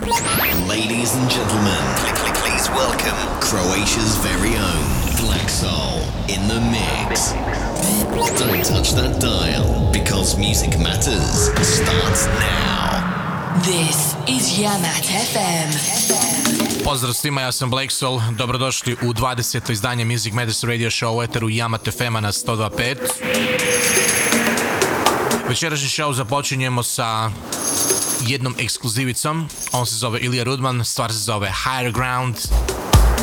Ladies and gentlemen, please welcome Croatia's very own Black Soul in the mix. Don't touch that dial because music matters starts now. This is Yamat FM. Pozdrav svima, ja sam Blake Soul, dobrodošli u 20. izdanje Music Matters Radio Show u eteru Yamat FM-a na 102.5. Večerašnji show započinjemo sa jednom ekskluzivicom. On se zove Ilija Rudman, stvar se zove Higher Ground.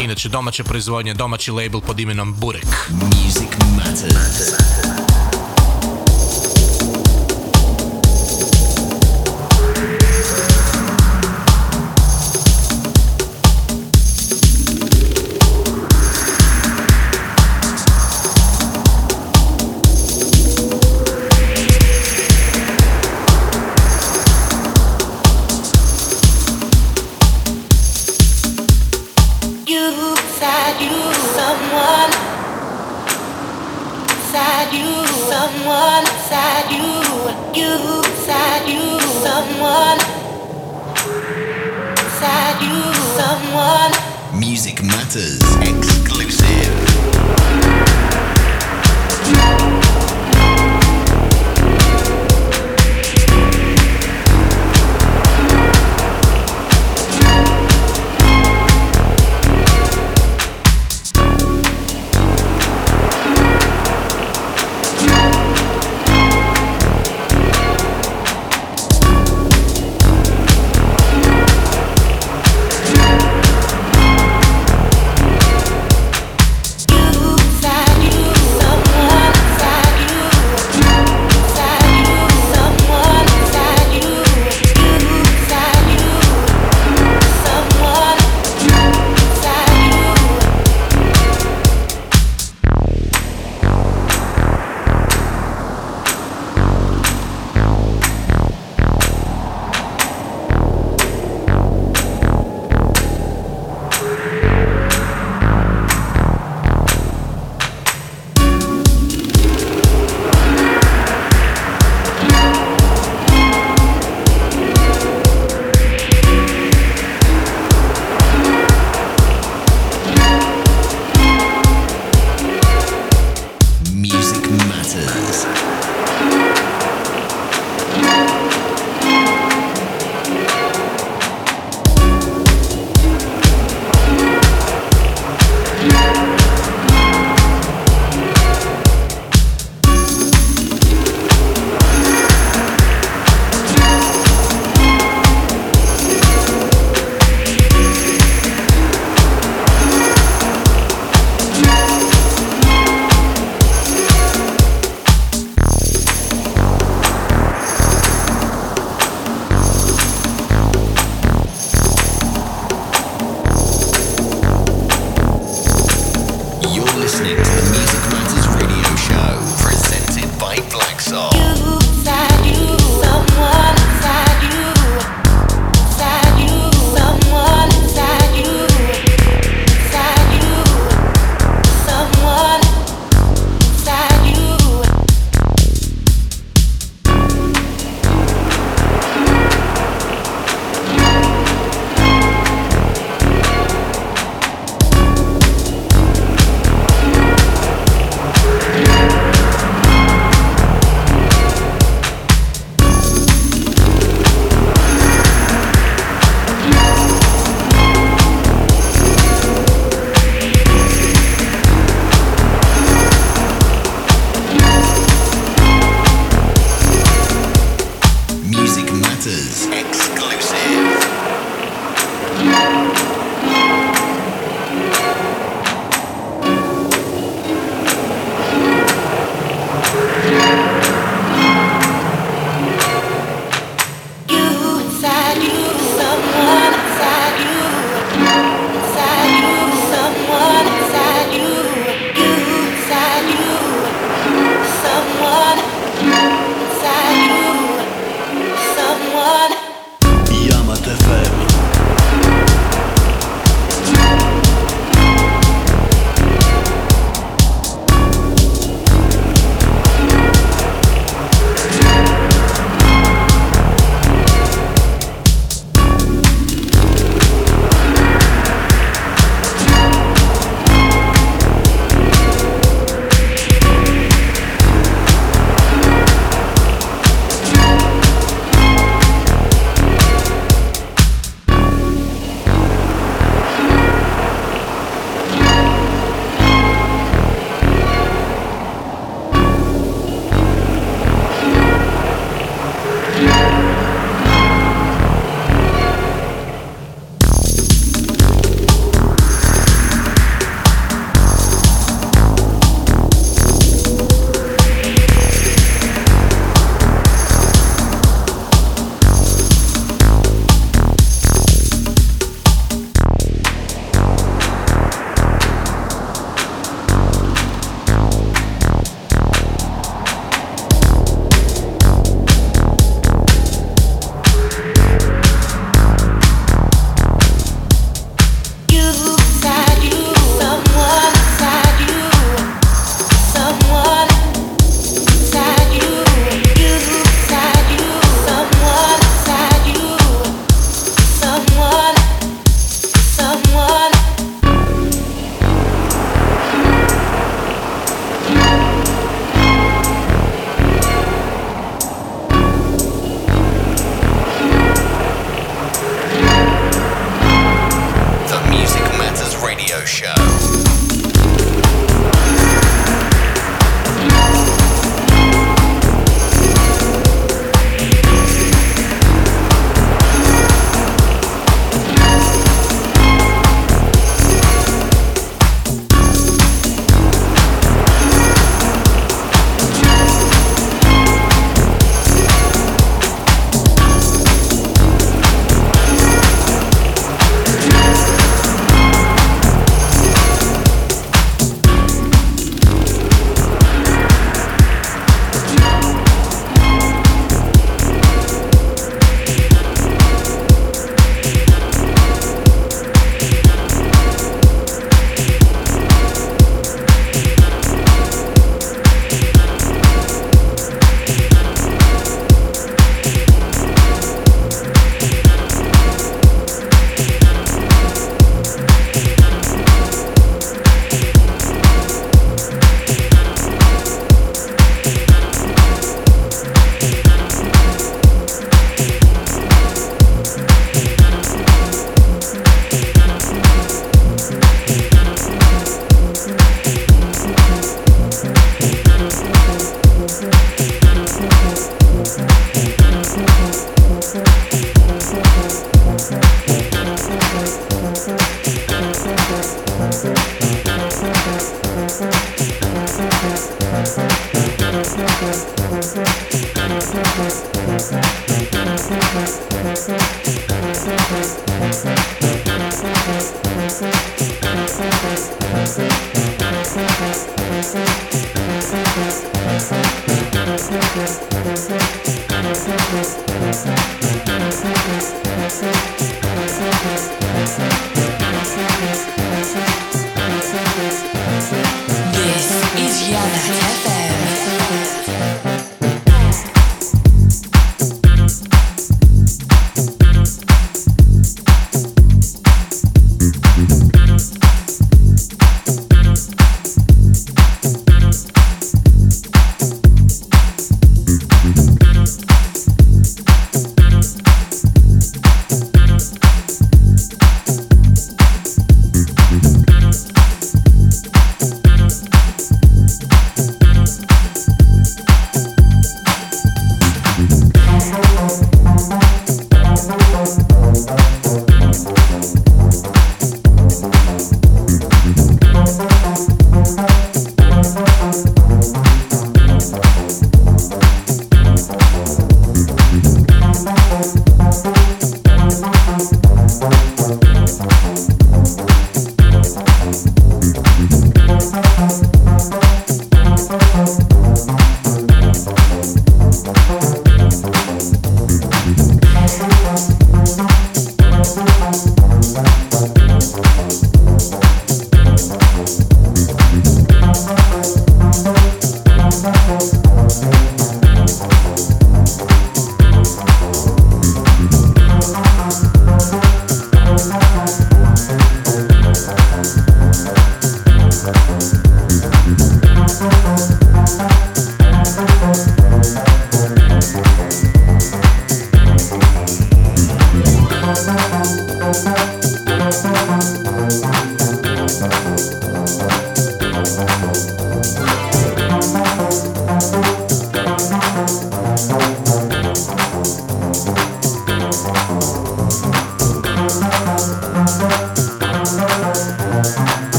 Inače domaća proizvodnja, domaći label pod imenom Burek. Music matters.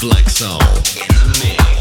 Black Soul in the mix.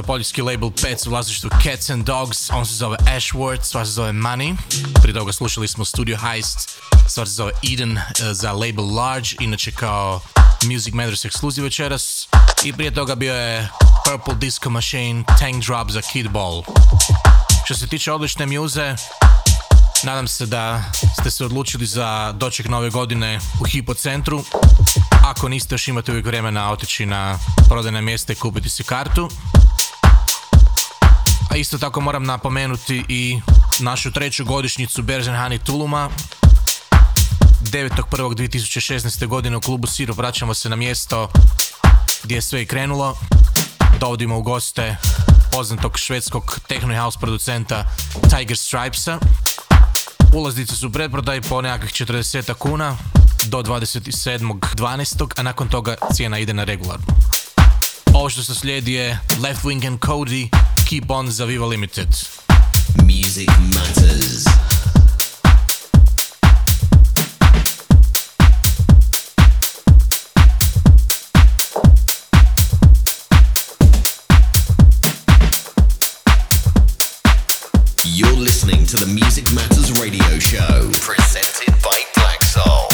Za poljski label Pets u vlasništvu Cats and Dogs, on se zove Ashworth, stvar se zove Money, prije toga slušali smo Studio Heist, stvar se zove Eden uh, za label Large, inače kao Music Matters ekskluziv večeras, i prije toga bio je Purple Disco Machine, Tank Drop za Kid Ball. Što se tiče odlične muze, Nadam se da ste se odlučili za doček nove godine u Hipocentru. Ako niste, još imate uvijek vremena otići na prodajne mjesta i kupiti si kartu. A isto tako moram napomenuti i našu treću godišnjicu Berzenhani Tuluma. 9.1.2016. godine u klubu Siro vraćamo se na mjesto gdje je sve i krenulo. Dovodimo u goste poznatog švedskog techno house producenta Tiger Stripesa. Ulaznice su predprodaj po nekakvih 40 kuna do 27.12. a nakon toga cijena ide na regularnu. Ovo što se slijedi je Left Wing and Cody Keep On za Viva Limited. Music matters. You're listening to the Music Matters radio show, presented by Black Soul.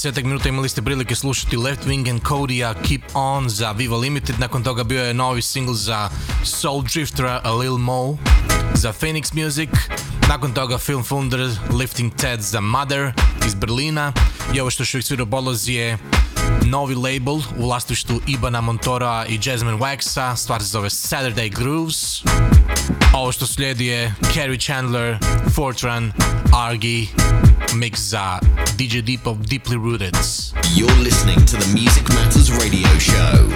20 minuta imali ste prilike slušati Left Wing and Codia Keep On za Viva Limited, nakon toga bio je novi single za Soul Driftera A Lil Mo za Phoenix Music, nakon toga Film Funder Lifting Ted za Mother iz Berlina. I ovo što još uvijek svira boloz je novi label u vlasništvu Ibana Montora i Jasmine Waxa, stvar se zove Saturday Grooves. Ovo što slijedi je Carrie Chandler, Fortran, Argy, mix za DJ Deep of Deeply Rooted. You're listening to the Music Matters radio show,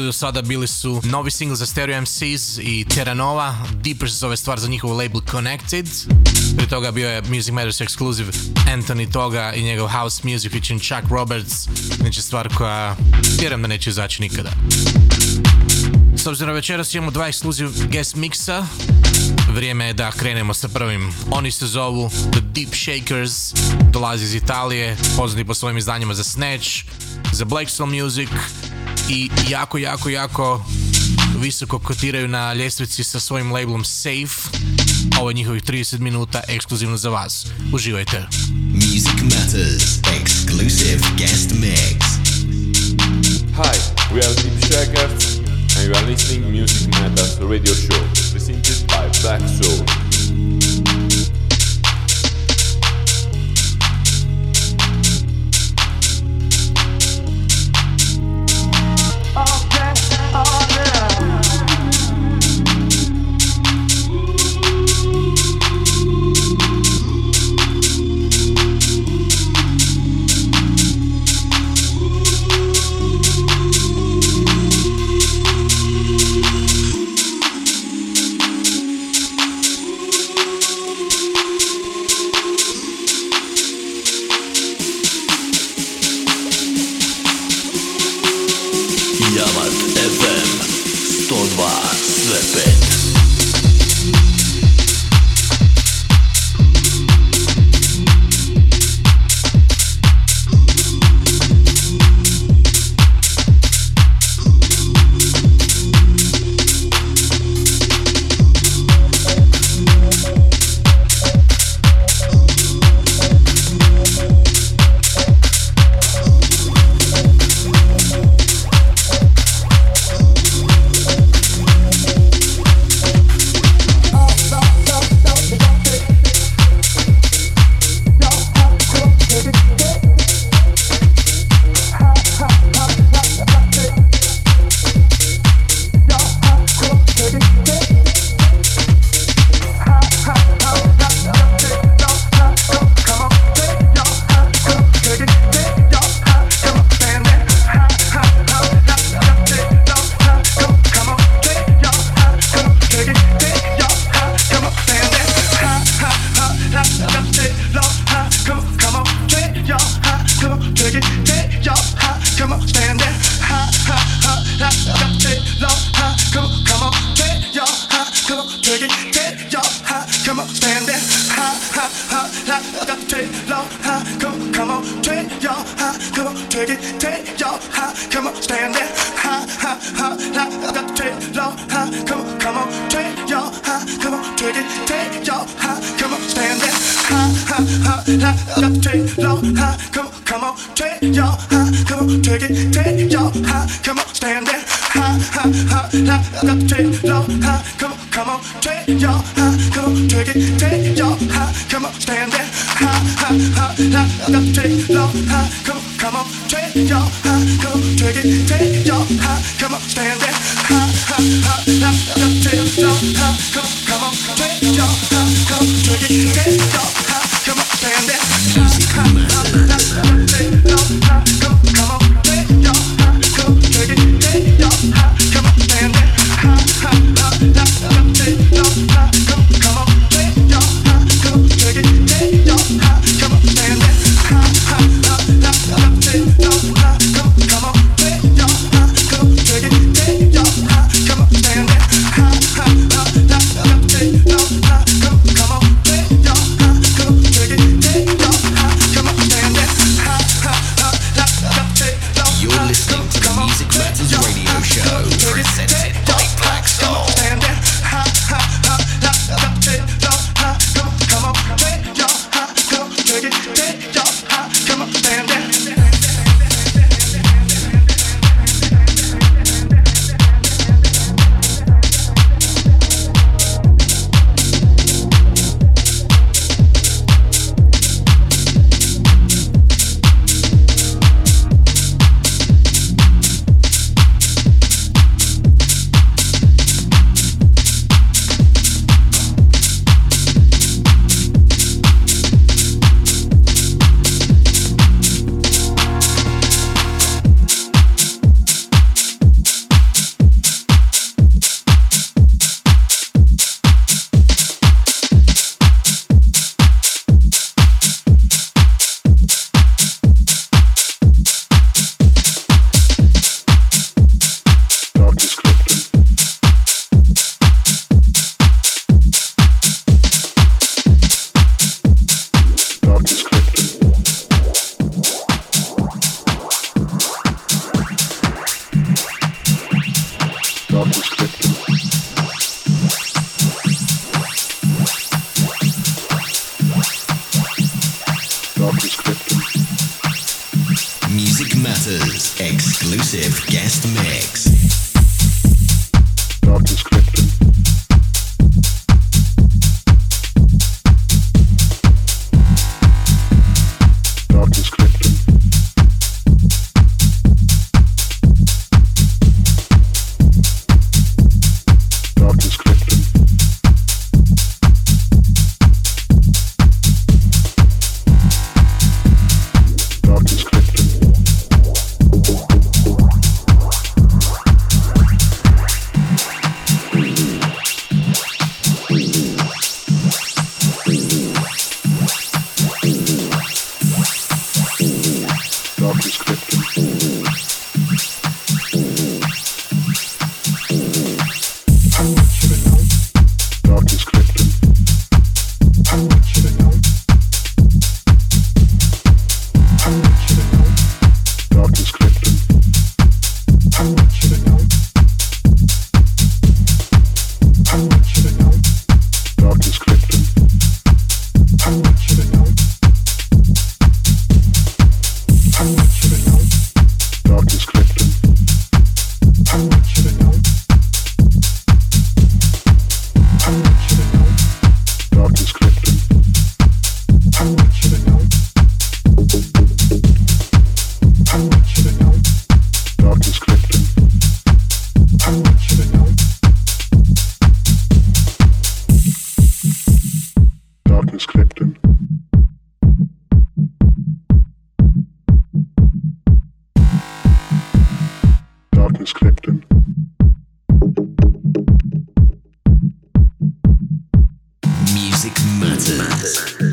slušali do sada bili su novi single za Stereo MCs i Terranova. Deeper se zove stvar za njihov label Connected. Prije toga bio je Music Matters Exclusive Anthony Toga i njegov House Music featuring Chuck Roberts. Znači stvar koja vjerujem da neće izaći nikada. S obzirom večeras imamo dva exclusive guest mixa, vrijeme je da krenemo sa prvim. Oni se zovu The Deep Shakers, dolazi iz Italije, poznati po svojim izdanjima za Snatch, za Black Music i jako, jako, jako visoko kotiraju na ljestvici sa svojim labelom Safe. Ovo je njihovih 30 minuta ekskluzivno za vas. Uživajte. Music Matters exclusive guest mix. Hi, we are Deep Shakers and you are listening Music Matters radio show presented by Black Soul. Darkness crept in. Music Matters.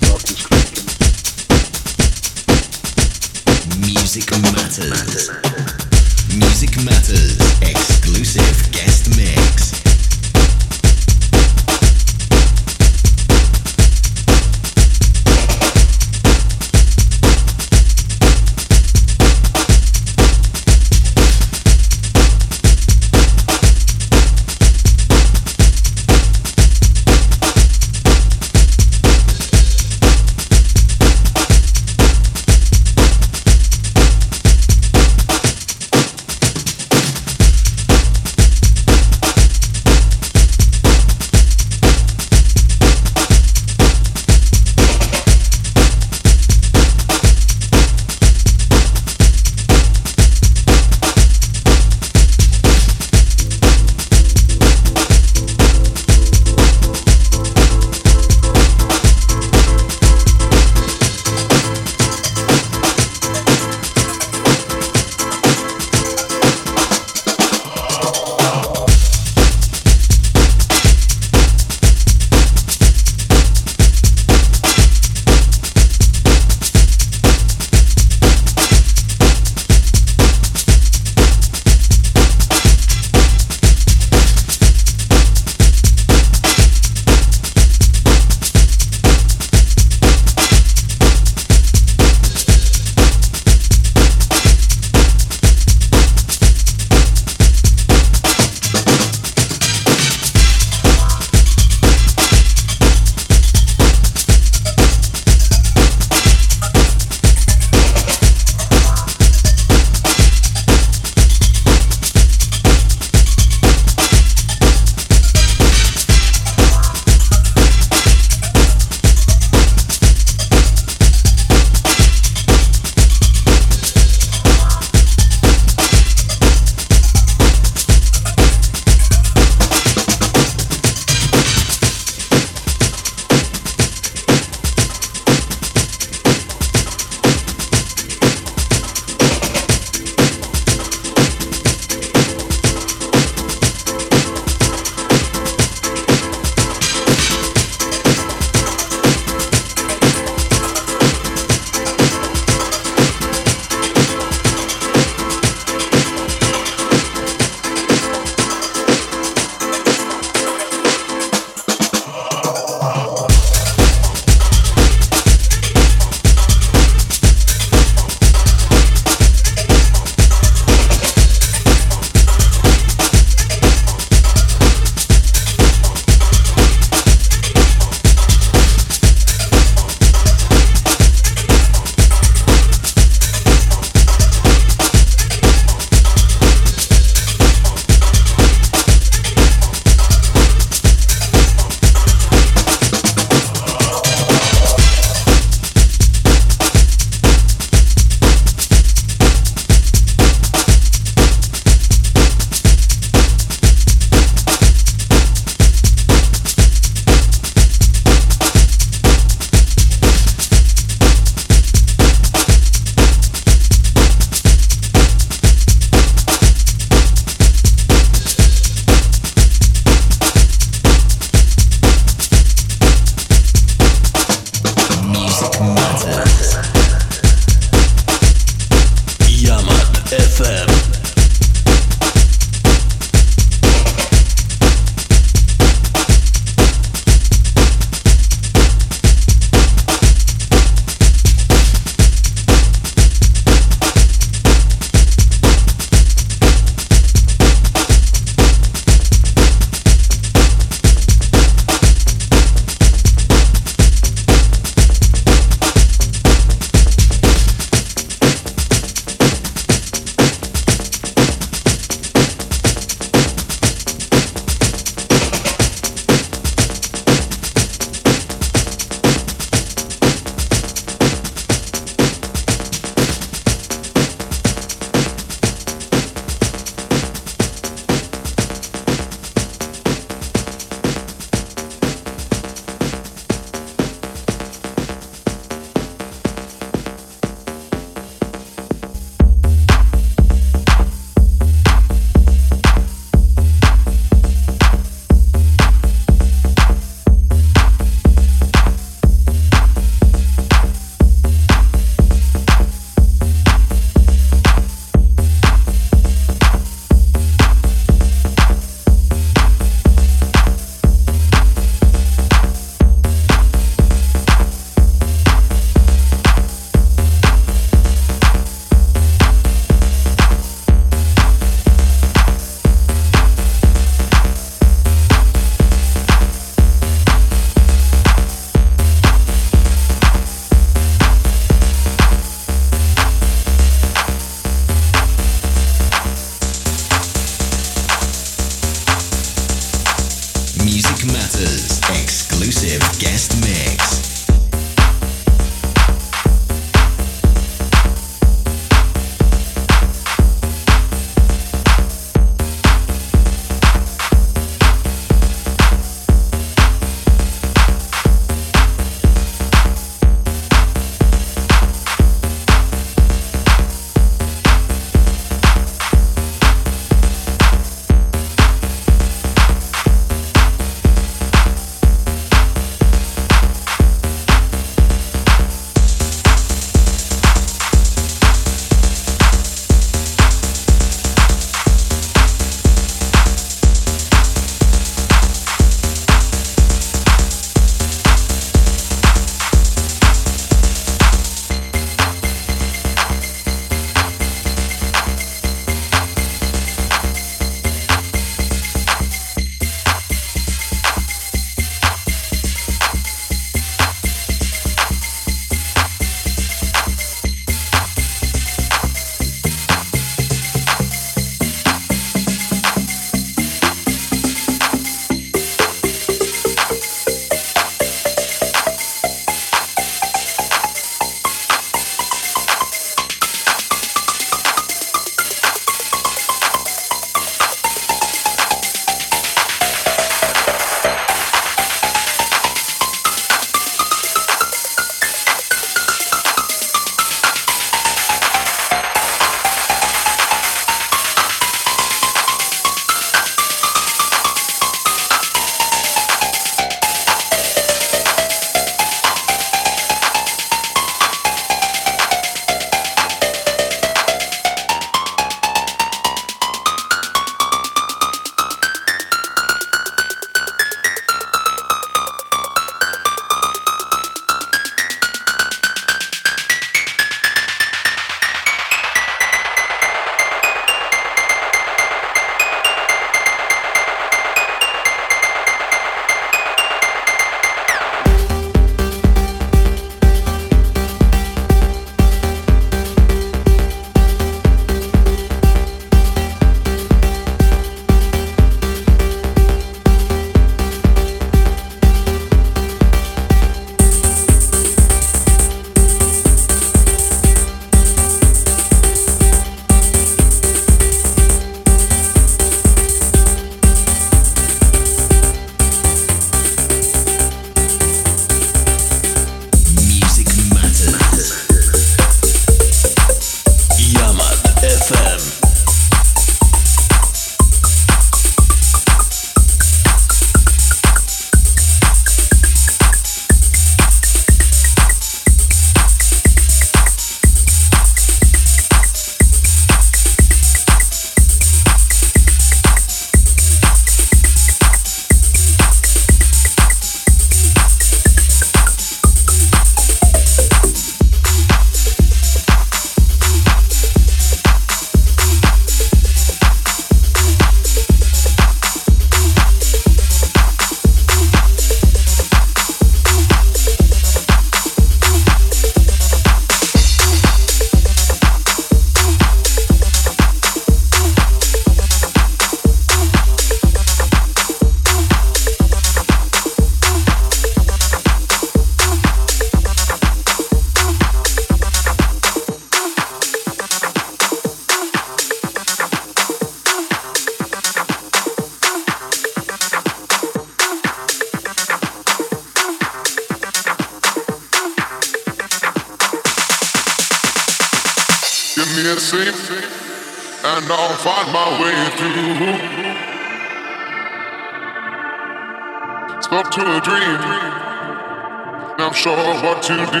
what to do.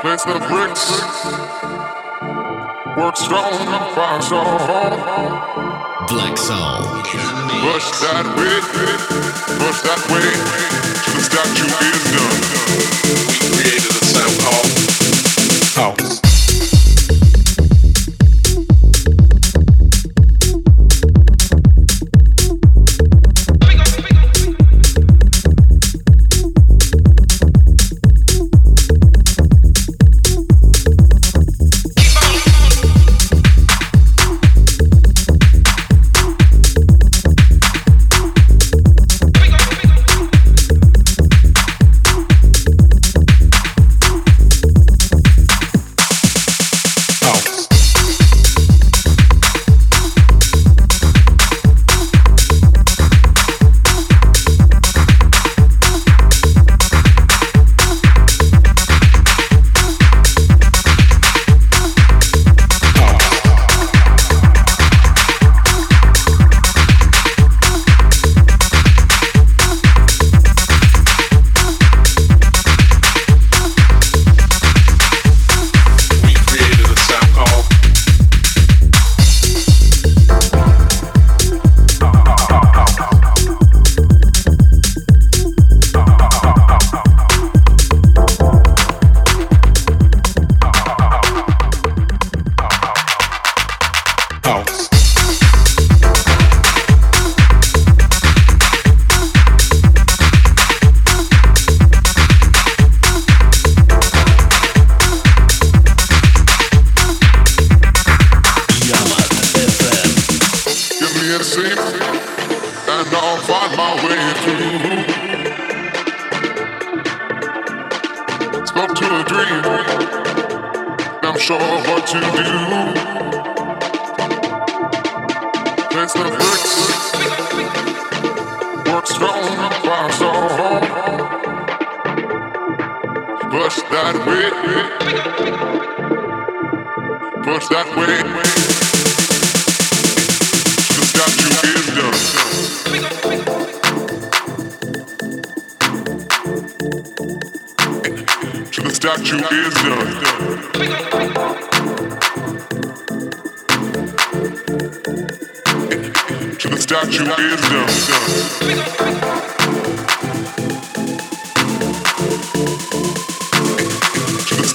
Place the bricks, work strong and fire soul. Uh-huh. Black soul. Push that way, push that way, till the statue is done. We created a sound called house.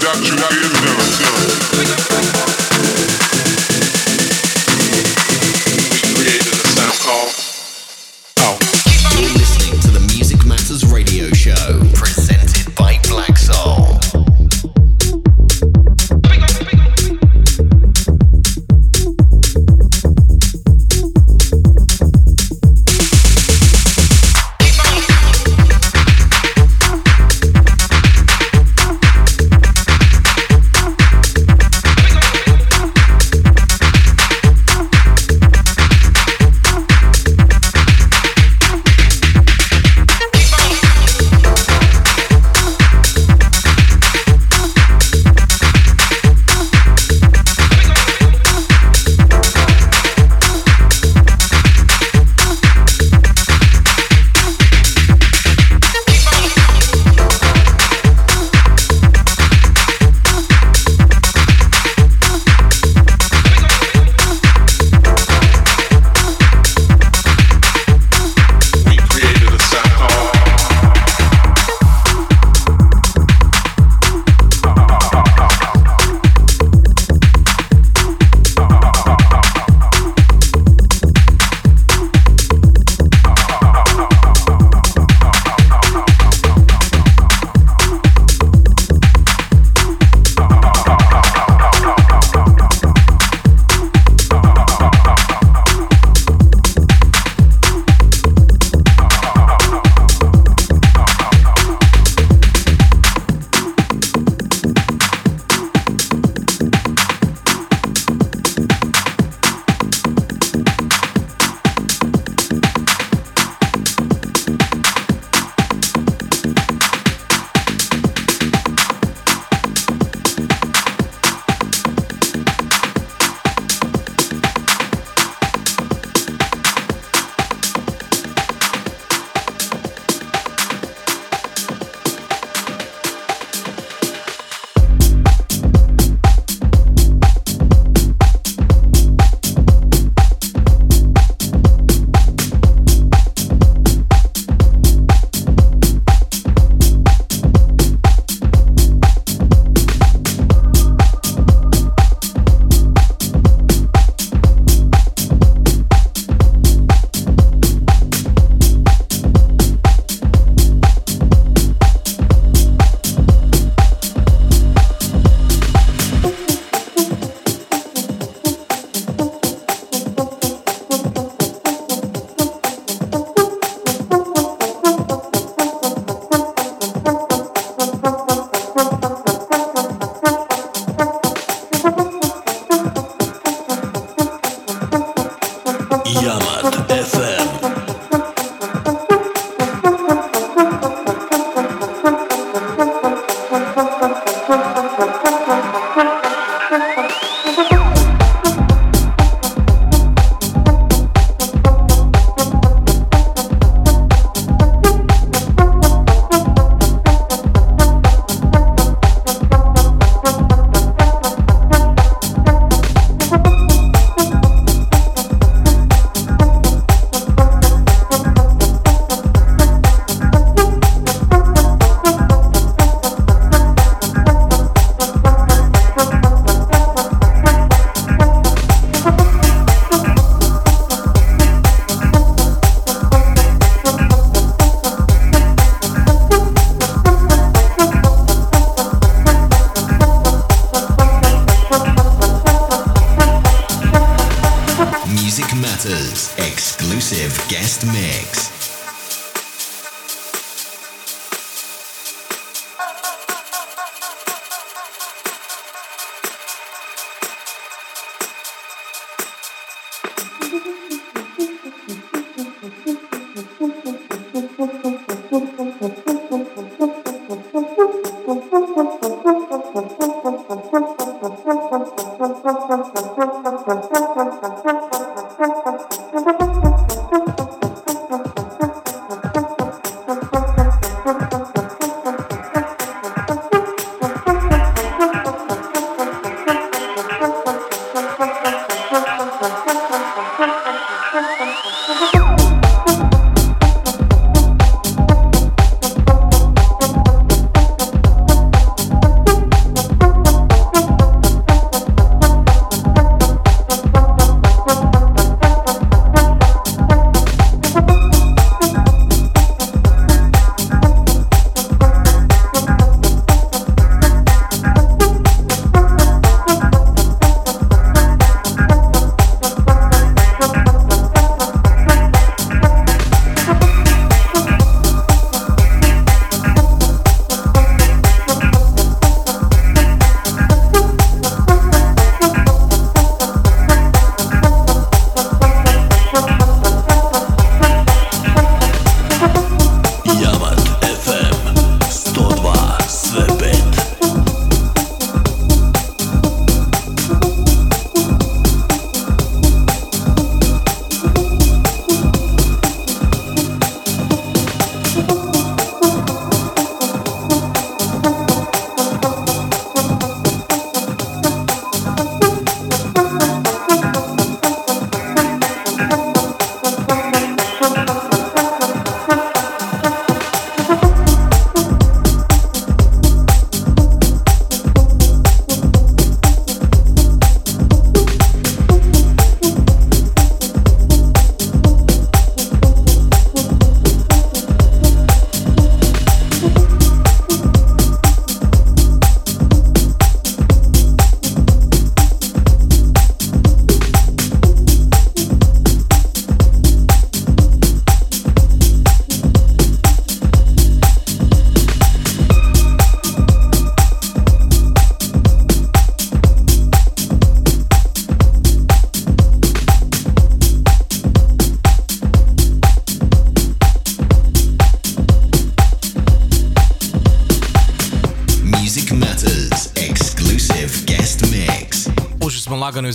To the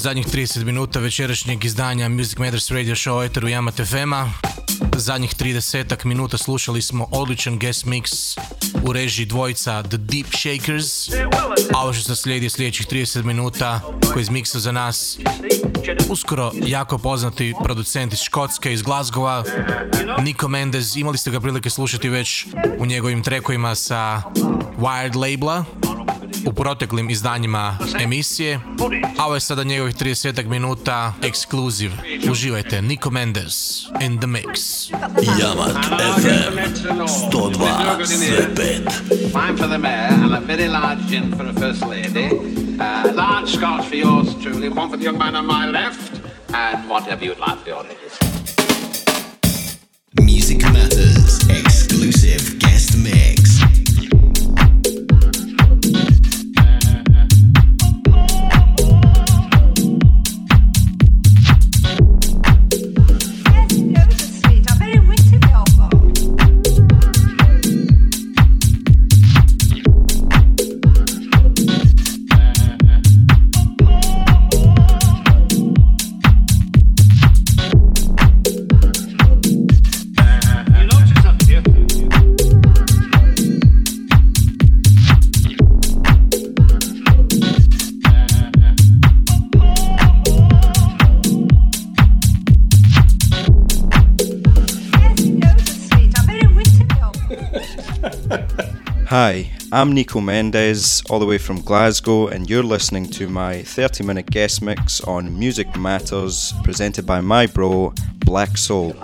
zadnjih 30 minuta večerašnjeg izdanja Music Matters Radio Show Eteru Yamat FM-a. Zadnjih 30 minuta slušali smo odličan guest mix u režiji dvojica The Deep Shakers. A ovo što se slijedi sljedećih 30 minuta koji izmiksa za nas uskoro jako poznati producent iz Škotske, iz Glasgowa, Nico Mendez. Imali ste ga prilike slušati već u njegovim trekovima sa Wired labela proteklim izdanjima emisije, a ovo je sada njegovih 30 minuta ekskluziv. Uživajte, Nico Mendes in the mix. Jamat FM 102 sve pet. Fine for the mayor and a very large gin for a first lady. Uh, a large scotch for yours truly, one for the young man on my left, and whatever you'd like for your ladies. Music Matters exclusive guest mix. I'm Nico Mendez, all the way from Glasgow, and you're listening to my 30 minute guest mix on Music Matters, presented by my bro, Black Soul.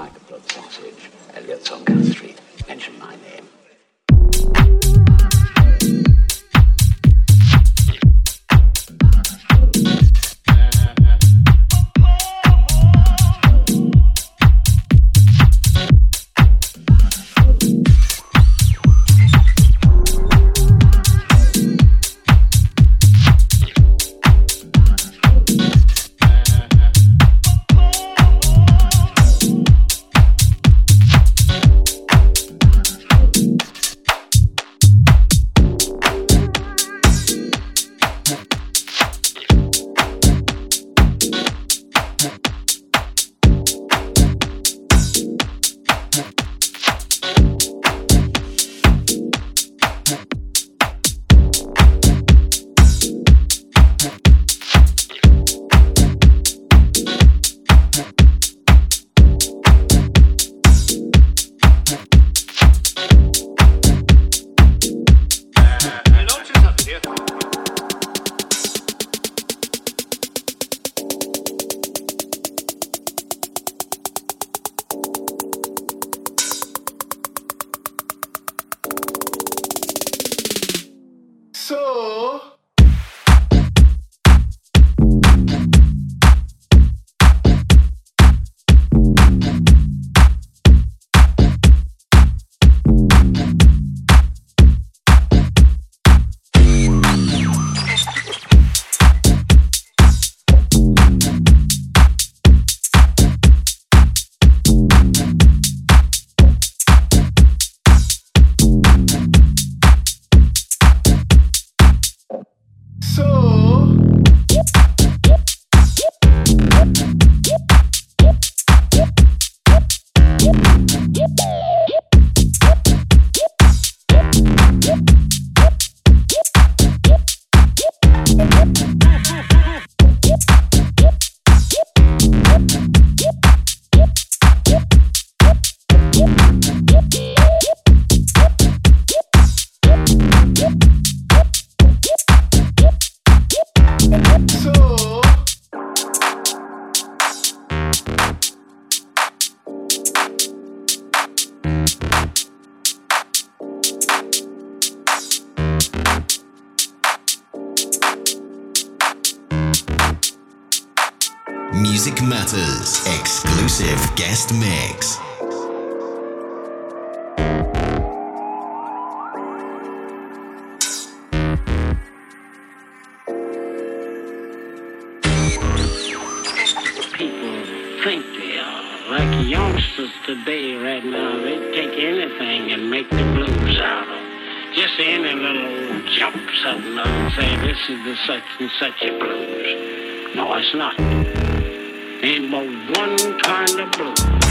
think they are. Like youngsters today, right now, they take anything and make the blues out of. Just any little jump something and say, this is the such and such a blues. No, it's not. Ain't but one kind of blues.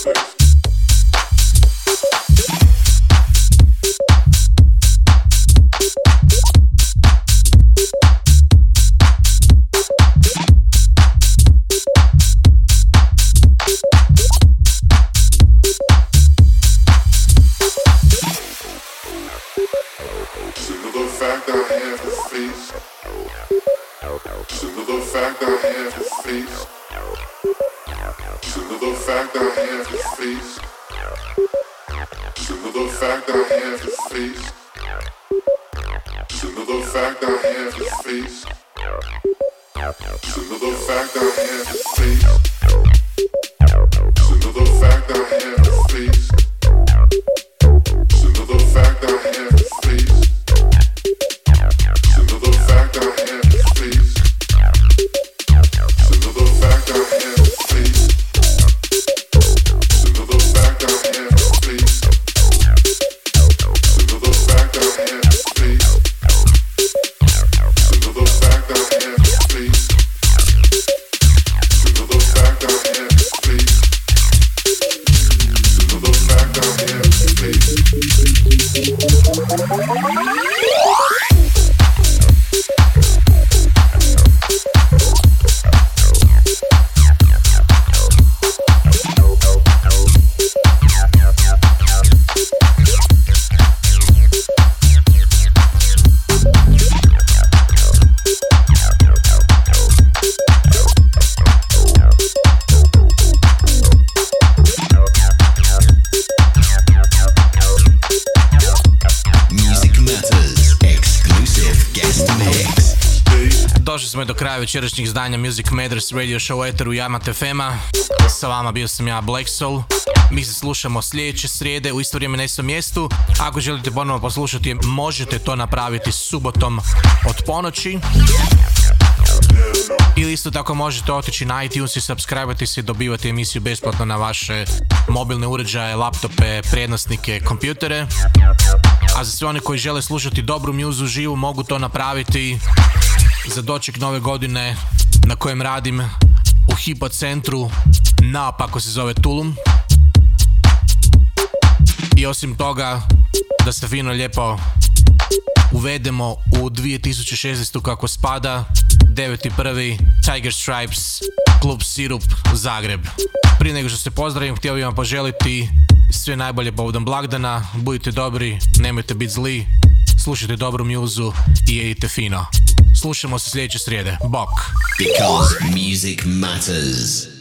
Space. Večerašnjih izdanja Music Matters Radio Show Eteru Yamat FM-a. Sa vama bio sam ja Black Soul. Mi se slušamo sljedeće srijede u isto vrijeme na istom mjestu. Ako želite ponovno poslušati, možete to napraviti subotom od ponoći. Ili isto tako možete otići na iTunes i subscribe se i dobivati emisiju besplatno na vaše mobilne uređaje, laptope, prijenosnike, kompjutere. A za sve one koji žele slušati dobru mjuzu živu mogu to napraviti za doček nove godine na kojem radim u hipocentru naopako se zove Tulum. I osim toga da se fino lijepo uvedemo u 2016. kako spada 9.1. Tiger Stripes Klub Sirup Zagreb. Prije nego što se pozdravim, htio bih vam poželiti sve najbolje povodom blagdana. Budite dobri, nemojte biti zli, slušajte dobru mjuzu i jedite fino. Slušamo se sljedeće srijede. Bok! Because music matters.